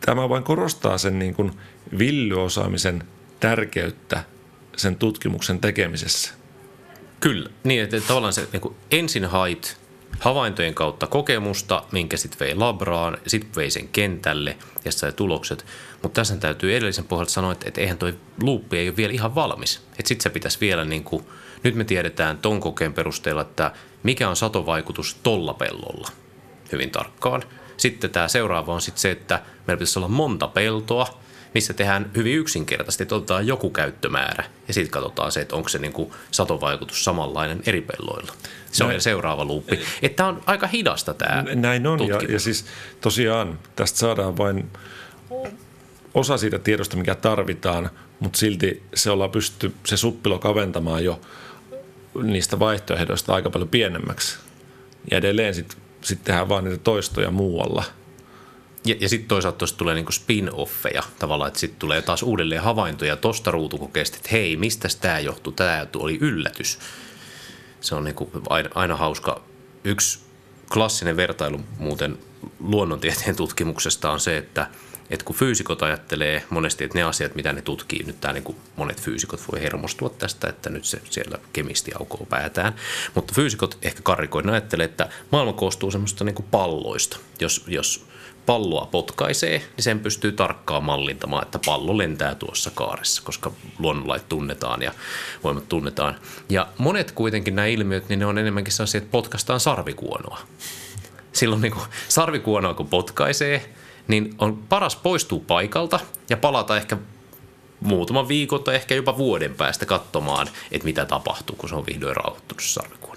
tämä vain korostaa sen niin kuin villyosaamisen tärkeyttä sen tutkimuksen tekemisessä. Kyllä, niin että tavallaan se niin ensin hait havaintojen kautta kokemusta, minkä sitten vei labraan, sitten vei sen kentälle ja sai tulokset. Mutta tässä täytyy edellisen pohjalta sanoa, että, että eihän toi luuppi ei ole vielä ihan valmis. Että sitten se pitäisi vielä, niin kuin, nyt me tiedetään ton kokeen perusteella, että mikä on satovaikutus tolla pellolla hyvin tarkkaan – sitten tämä seuraava on sitten se, että meillä pitäisi olla monta peltoa, missä tehdään hyvin yksinkertaisesti, että otetaan joku käyttömäärä ja sitten katsotaan se, että onko se niin kuin satovaikutus samanlainen eri pelloilla. Se Näin. on seuraava luuppi. Että tämä on aika hidasta tämä Näin on ja, ja siis tosiaan tästä saadaan vain osa siitä tiedosta, mikä tarvitaan, mutta silti se ollaan pystytty se suppilo kaventamaan jo niistä vaihtoehdoista aika paljon pienemmäksi. Ja edelleen sitten sitten tehdään vaan niitä toistoja muualla. Ja, ja sitten toisaalta tuosta tulee niinku spin-offeja tavallaan, että sitten tulee taas uudelleen havaintoja tuosta ruutukokeesta, että hei, mistä tämä johtuu, tämä oli yllätys. Se on niinku aina, aina hauska. Yksi klassinen vertailu muuten luonnontieteen tutkimuksesta on se, että – että kun fyysikot ajattelee monesti, että ne asiat, mitä ne tutkii, nyt tämä niin monet fyysikot voi hermostua tästä, että nyt se siellä kemisti aukoo päätään, mutta fyysikot ehkä karikoiden ajattelee, että maailma koostuu semmoista niin palloista. Jos, jos palloa potkaisee, niin sen pystyy tarkkaan mallintamaan, että pallo lentää tuossa kaaressa, koska luonnonlait tunnetaan ja voimat tunnetaan. Ja monet kuitenkin nämä ilmiöt, niin ne on enemmänkin sellaisia, että potkastaan sarvikuonoa. silloin niin sarvikuonoa kun potkaisee, niin on paras poistua paikalta ja palata ehkä muutaman viikon tai ehkä jopa vuoden päästä katsomaan, että mitä tapahtuu, kun se on vihdoin rauhoittunut sarvikuono.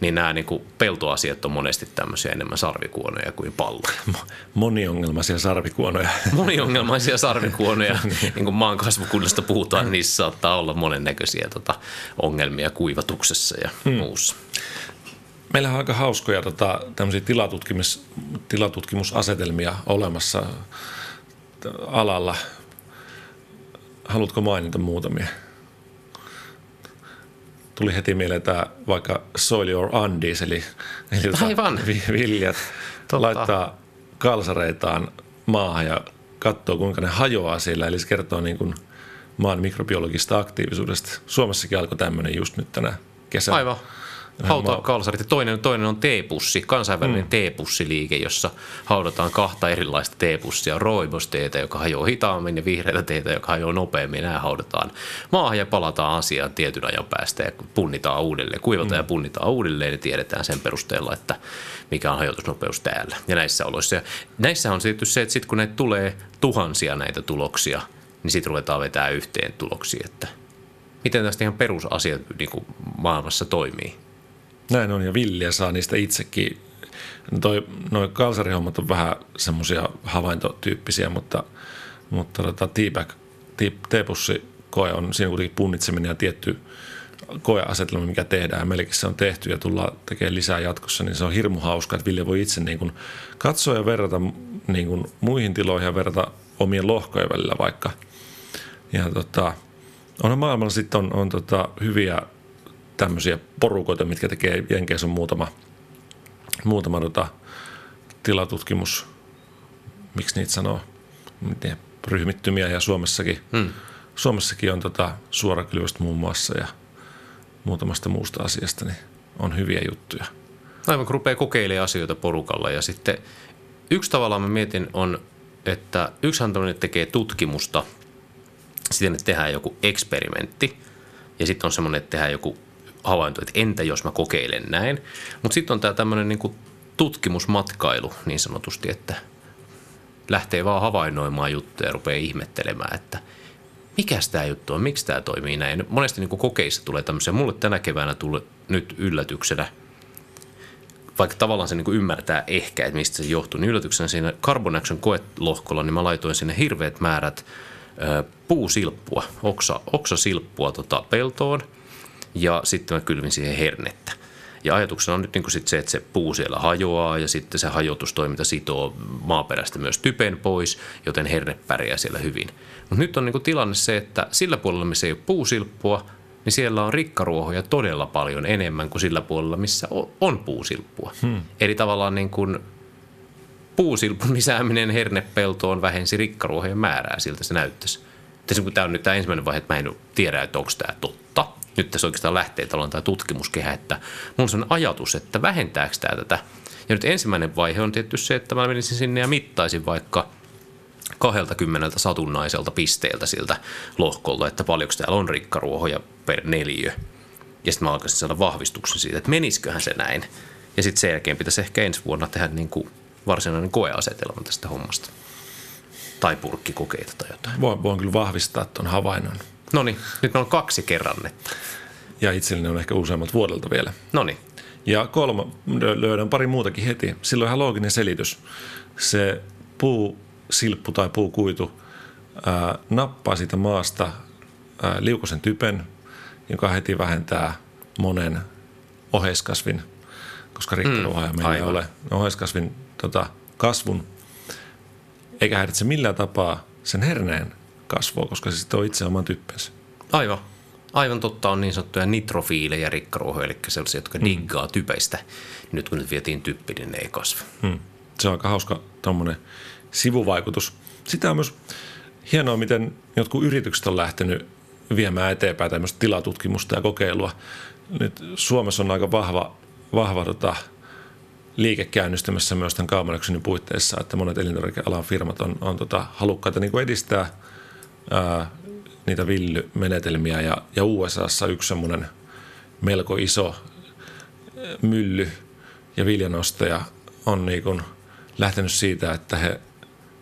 Niin nämä niin kuin peltoasiat on monesti tämmöisiä enemmän sarvikuonoja kuin palloja. Moniongelmaisia sarvikuonoja. Moniongelmaisia sarvikuonoja. niin kuin maan kasvukunnasta puhutaan, niin niissä saattaa olla monennäköisiä tota, ongelmia kuivatuksessa ja hmm. muussa. Meillä on aika hauskoja tota, tämmöisiä tilatutkimus, tilatutkimusasetelmia olemassa alalla. Haluatko mainita muutamia? Tuli heti mieleen tämä vaikka Soil Your Undies, eli, eli tota Aivan. viljat Totta. laittaa kalsareitaan maahan ja katsoo, kuinka ne hajoaa siellä. Eli se kertoo niin kuin maan mikrobiologista aktiivisuudesta. Suomessakin alkoi tämmöinen just nyt tänä kesänä. Aivan hautaa kalsarit. Ja toinen, toinen on teepussi, kansainvälinen mm. teepussiliike, jossa haudataan kahta erilaista teepussia. Roibosteetä, joka hajoaa hitaammin ja vihreitä teitä, joka hajoaa nopeammin. Nämä haudataan maahan ja palataan asiaan tietyn ajan päästä ja punnitaan uudelleen. Kuivataan mm. ja punnitaan uudelleen ja tiedetään sen perusteella, että mikä on hajotusnopeus täällä ja näissä oloissa. Ja näissä on sitten se, että sitten kun näitä tulee tuhansia näitä tuloksia, niin sitten ruvetaan vetää yhteen tuloksia, että miten tästä ihan perusasiat niin maailmassa toimii. Näin on, ja villiä saa niistä itsekin. Toi, noi kalsarihommat on vähän semmoisia havaintotyyppisiä, mutta, mutta tota, teabag, teepussi koe on siinä kuitenkin punnitseminen ja tietty koeasetelma, mikä tehdään. Meilläkin se on tehty ja tullaan tekemään lisää jatkossa, niin se on hirmu hauska, että Ville voi itse niin kuin katsoa ja verrata niin kuin muihin tiloihin ja verrata omien lohkojen välillä vaikka. Ja tota, onhan maailmalla sitten on, on tota hyviä tämmöisiä porukoita, mitkä tekee Jenkeissä on muutama, muutama tota, tilatutkimus, miksi niitä sanoo, miten, ryhmittymiä ja Suomessakin, hmm. Suomessakin on tota, suorakylvästä muun muassa ja muutamasta muusta asiasta, niin on hyviä juttuja. Aivan kun rupeaa kokeilemaan asioita porukalla ja sitten yksi tavallaan mä mietin on, että yksi tämmöinen tekee tutkimusta, sitten että tehdään joku eksperimentti ja sitten on semmoinen, että tehdään joku havainto, että entä jos mä kokeilen näin. Mutta sitten on tämä tämmöinen niin tutkimusmatkailu niin sanotusti, että lähtee vaan havainnoimaan juttuja ja rupeaa ihmettelemään, että mikä tämä juttu on, miksi tämä toimii näin. Monesti niin kokeissa tulee tämmöisiä. Mulle tänä keväänä tuli nyt yllätyksenä, vaikka tavallaan se niin ymmärtää ehkä, että mistä se johtuu, niin yllätyksenä siinä Carbon Action koelohkolla, niin mä laitoin sinne hirveät määrät puusilppua, oksa, oksasilppua tota peltoon – ja sitten mä kylvin siihen hernettä. Ja ajatuksena on nyt niin sit se, että se puu siellä hajoaa ja sitten se hajotustoiminta sitoo maaperästä myös typen pois, joten herne pärjää siellä hyvin. Mutta nyt on niin tilanne se, että sillä puolella, missä ei ole puusilppua, niin siellä on rikkaruohoja todella paljon enemmän kuin sillä puolella, missä on puusilppua. Hmm. Eli tavallaan niin kuin puusilpun lisääminen hernepeltoon vähensi rikkaruohojen määrää, siltä se näyttäisi. Tämä on nyt tämä ensimmäinen vaihe, että mä en tiedä, että onko tämä totta nyt tässä oikeastaan lähtee tällainen tämä tutkimuskehä, että mulla on ajatus, että vähentääkö tämä tätä. Ja nyt ensimmäinen vaihe on tietty se, että mä menisin sinne ja mittaisin vaikka 20 satunnaiselta pisteeltä siltä lohkolta, että paljonko täällä on rikkaruohoja per neliö. Ja sitten mä alkaisin saada vahvistuksen siitä, että menisiköhän se näin. Ja sitten sen jälkeen pitäisi ehkä ensi vuonna tehdä niin kuin varsinainen koeasetelma tästä hommasta. Tai purkkikokeita tai jotain. Voin, voin kyllä vahvistaa tuon havainnon. No niin, nyt meillä on kaksi kerrannetta. Ja itselleni on ehkä useammat vuodelta vielä. No niin. Ja kolme, löydän pari muutakin heti. Silloin ihan looginen selitys. Se puusilppu tai puukuitu ää, nappaa siitä maasta ää, liukosen typen, joka heti vähentää monen oheiskasvin, koska rikkaruohoja mm, meillä ei ole, oheiskasvin tota, kasvun, eikä häiritse millään tapaa sen herneen kasvua, koska se sitten on itse oman typpensä. Aivan. Aivan totta on niin sanottuja nitrofiilejä rikkaruohoja, eli sellaisia, jotka mm. diggaa typeistä. Nyt kun nyt vietiin typpi, niin ne ei kasva. Mm. Se on aika hauska tuommoinen sivuvaikutus. Sitä on myös hienoa, miten jotkut yritykset on lähtenyt viemään eteenpäin tämmöistä tilatutkimusta ja kokeilua. Nyt Suomessa on aika vahva, vahva tota, liike käynnistymässä myös tämän Carbon puitteissa, että monet elintarvikealan firmat on, on tota, halukkaita niin edistää – ää, niitä villymenetelmiä ja, ja USAssa yksi semmoinen melko iso mylly, ja viljanostaja on niin kuin lähtenyt siitä, että he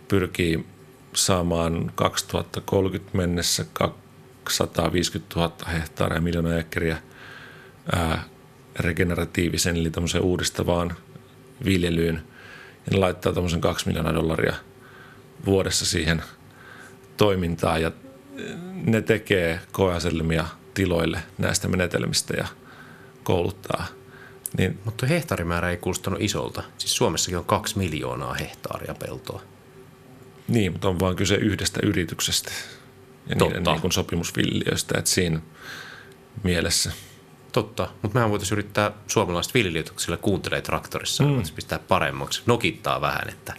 pyrkii saamaan 2030 mennessä 250 000 hehtaaria miljoonaa ekkeriä regeneratiivisen, eli tämmöiseen uudistavaan viljelyyn. Ja ne laittaa tämmöisen 2 miljoonaa dollaria vuodessa siihen toimintaan ja ne tekee koeaselmia tiloille näistä menetelmistä ja kouluttaa. Niin, Mutta hehtaarimäärä ei kuulostanut isolta. Siis Suomessakin on kaksi miljoonaa hehtaaria peltoa. Niin, mutta on vain kyse yhdestä yrityksestä ja Totta. niiden niin sopimusvilliöistä, että siinä mielessä. Totta, mutta mehän voitaisiin yrittää suomalaiset viljelijät, sillä kuuntelee traktorissa, mm. pistää paremmaksi, nokittaa vähän, että...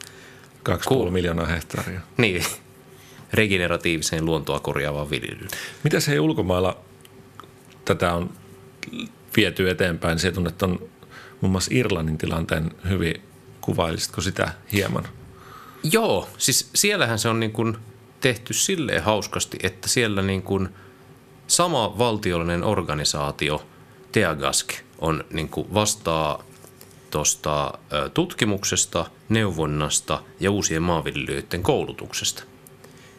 2,5 miljoonaa hehtaaria. Niin, regeneratiiviseen luontoa korjaavaan viljelyyn. Mitä se ulkomailla tätä on viety eteenpäin? Se tunnet on muun muassa Irlannin tilanteen hyvin. Kuvailisitko sitä hieman? Joo, siis siellähän se on niin kuin tehty silleen hauskasti, että siellä niin kuin sama valtiollinen organisaatio, Teagask, on niin kuin vastaa tuosta tutkimuksesta, neuvonnasta ja uusien maanviljelijöiden koulutuksesta –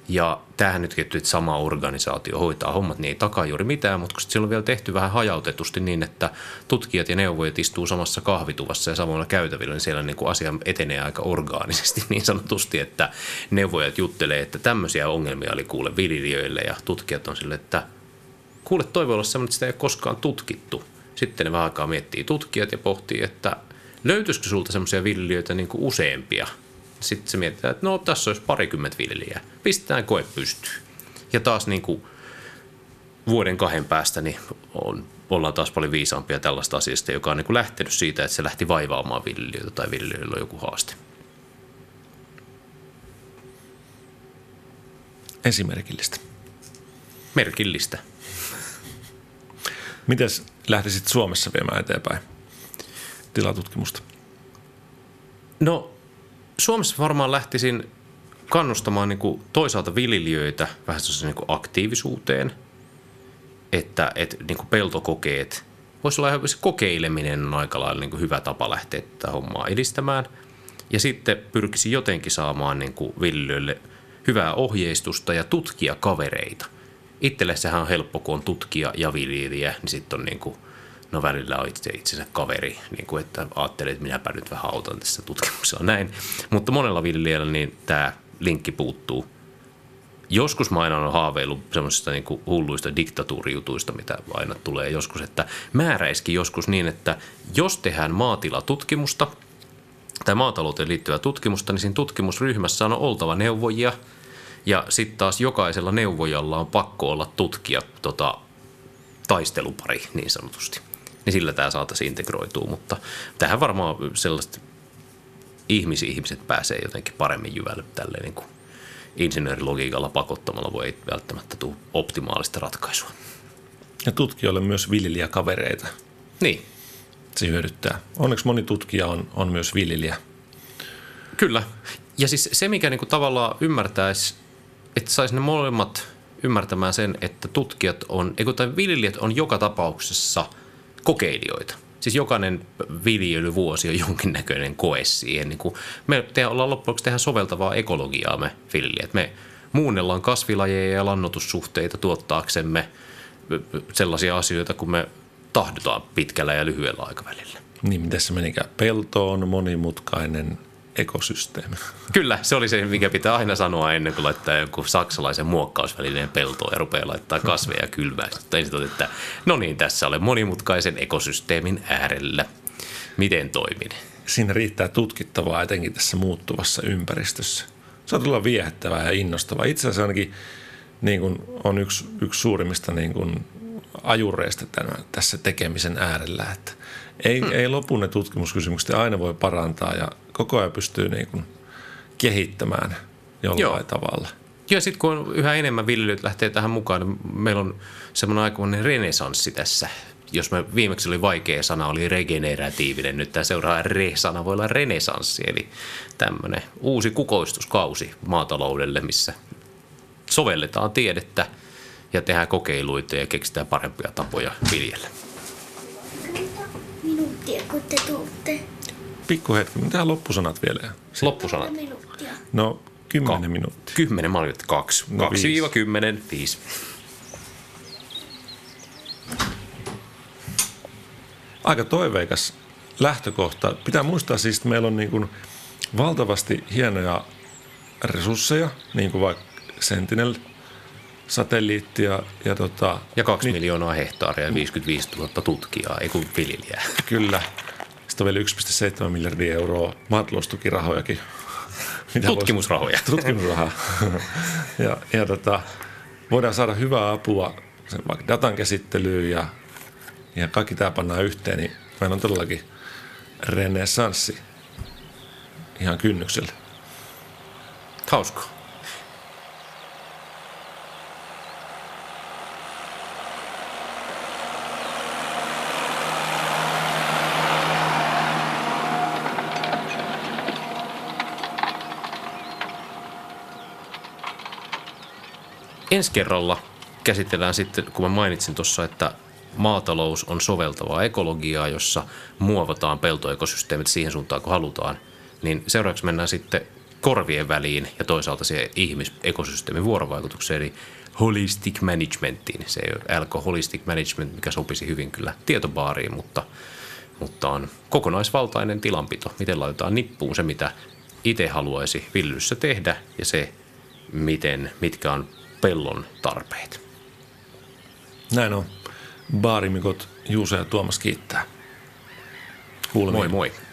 ja tämähän nyt ketty, että sama organisaatio hoitaa hommat, niin ei takaa juuri mitään, mutta kun siellä on vielä tehty vähän hajautetusti niin, että tutkijat ja neuvojat istuu samassa kahvituvassa ja samoilla käytävillä, niin siellä niin kuin asia etenee aika orgaanisesti niin sanotusti, että neuvojat juttelee, että tämmöisiä ongelmia oli kuule viljelijöille ja tutkijat on sille, että kuule toivo olla semmoinen, että sitä ei ole koskaan tutkittu. Sitten ne vähän aikaa miettii tutkijat ja pohtii, että löytyisikö sulta semmoisia viljelijöitä niin kuin useampia – sitten se mietitään, että no tässä olisi parikymmentä viljelijää. Pistetään koe pystyyn. Ja taas niin kuin vuoden kahden päästä niin on, ollaan taas paljon viisaampia tällaista asiasta, joka on niin kuin lähtenyt siitä, että se lähti vaivaamaan viljelijöitä tai viljelijöillä on joku haaste. Esimerkillistä. Merkillistä. Miten lähtisit Suomessa viemään eteenpäin tilatutkimusta? No Suomessa varmaan lähtisin kannustamaan niin kuin toisaalta viljelijöitä vähän niin kuin aktiivisuuteen, että, että niin kuin peltokokeet, voisi olla ihan se kokeileminen on aika lailla niin kuin hyvä tapa lähteä tätä hommaa edistämään. Ja sitten pyrkisi jotenkin saamaan niin kuin viljelijöille hyvää ohjeistusta ja tutkia kavereita. Itselle sehän on helppo, kun on tutkija ja viljelijä, niin sitten on niin kuin no välillä on itse itsensä kaveri, niin kuin että ajattelee, että minäpä nyt vähän autan tässä tutkimuksella näin. Mutta monella viljelijällä niin tämä linkki puuttuu. Joskus mä aina olen haaveillut semmoisista niin hulluista diktatuurijutuista, mitä aina tulee joskus, että määräiskin joskus niin, että jos tehdään maatilatutkimusta tai maatalouteen liittyvää tutkimusta, niin siinä tutkimusryhmässä on oltava neuvojia ja sitten taas jokaisella neuvojalla on pakko olla tutkija tota, taistelupari niin sanotusti niin sillä tämä saataisiin integroitua. Mutta tähän varmaan sellaiset ihmisiä, ihmiset pääsee jotenkin paremmin jyvälle tälleen niin kuin insinöörilogiikalla pakottamalla voi ei välttämättä tule optimaalista ratkaisua. Ja tutkijoille myös viljelijäkavereita. Niin. Se hyödyttää. Onneksi moni tutkija on, on myös viljelijä. Kyllä. Ja siis se, mikä niin kuin tavallaan ymmärtäisi, että saisi ne molemmat ymmärtämään sen, että tutkijat on, eikö tai viljelijät on joka tapauksessa – kokeilijoita. Siis jokainen viljelyvuosi on jonkinnäköinen koe siihen. Niin kuin me te, ollaan loppujen tehdä soveltavaa ekologiaa me viljelijät. Me muunnellaan kasvilajeja ja lannotussuhteita tuottaaksemme sellaisia asioita, kun me tahdotaan pitkällä ja lyhyellä aikavälillä. Niin, se menikään? Pelto on monimutkainen ekosysteemi. Kyllä, se oli se, mikä pitää aina sanoa ennen kuin laittaa joku saksalaisen muokkausvälineen peltoon ja rupeaa laittaa kasveja kylmää. Sitten ensin että no niin, tässä olen monimutkaisen ekosysteemin äärellä. Miten toimin? Siinä riittää tutkittavaa etenkin tässä muuttuvassa ympäristössä. Se on tulla viehättävää ja innostavaa. Itse asiassa ainakin niin kuin on yksi, yksi suurimmista niin kuin ajureista tämän, tässä tekemisen äärellä, että ei, hmm. ei lopu ne tutkimuskysymykset aina voi parantaa ja koko ajan pystyy niin kuin kehittämään jollain Joo. tavalla. Ja sitten kun on yhä enemmän viljelyt lähtee tähän mukaan, niin meillä on semmoinen aikamoinen renesanssi tässä. Jos me viimeksi oli vaikea sana, oli regeneratiivinen. Nyt tämä seuraava re-sana voi olla renesanssi, eli tämmöinen uusi kukoistuskausi maataloudelle, missä sovelletaan tiedettä ja tehdään kokeiluita ja keksitään parempia tapoja viljellä. Minuuttia, kun te tuutte. Pikku hetki. Mitä loppusanat vielä? Loppusanat. minuuttia. No, kymmenen Ka- minuuttia. Kymmenen, mä olin, että kaksi. No, Kaksi viisi. viiva kymmenen, viisi. Aika toiveikas lähtökohta. Pitää muistaa siis, että meillä on niin kuin valtavasti hienoja resursseja, niin kuin vaikka Sentinel, satelliitti ja, ja tota, Ja kaksi miljoonaa hehtaaria ja 55 000 tutkijaa, ei kun viljelijää. Kyllä. Sitten on vielä 1,7 miljardia euroa maataloustukirahojakin. Mitä Tutkimusrahoja. Tutkimusrahaa. ja ja tota, voidaan saada hyvää apua sen vaikka datan käsittelyyn ja, ja kaikki tämä pannaan yhteen, niin meillä on todellakin renessanssi ihan kynnyksellä. Hauskaa. Ensi kerralla käsitellään sitten, kun mä mainitsin tuossa, että maatalous on soveltavaa ekologiaa, jossa muovataan peltoekosysteemit siihen suuntaan, kun halutaan, niin seuraavaksi mennään sitten korvien väliin ja toisaalta siihen ihmisekosysteemin vuorovaikutukseen, eli holistic managementiin. Se ei ole LK holistic management, mikä sopisi hyvin kyllä tietobaariin, mutta, mutta on kokonaisvaltainen tilanpito. Miten laitetaan nippuun se, mitä itse haluaisi viljelyssä tehdä ja se, miten, mitkä on pellon tarpeet. Näin on. Baarimikot Juuse ja Tuomas kiittää. Kuulemiin. Moi moi.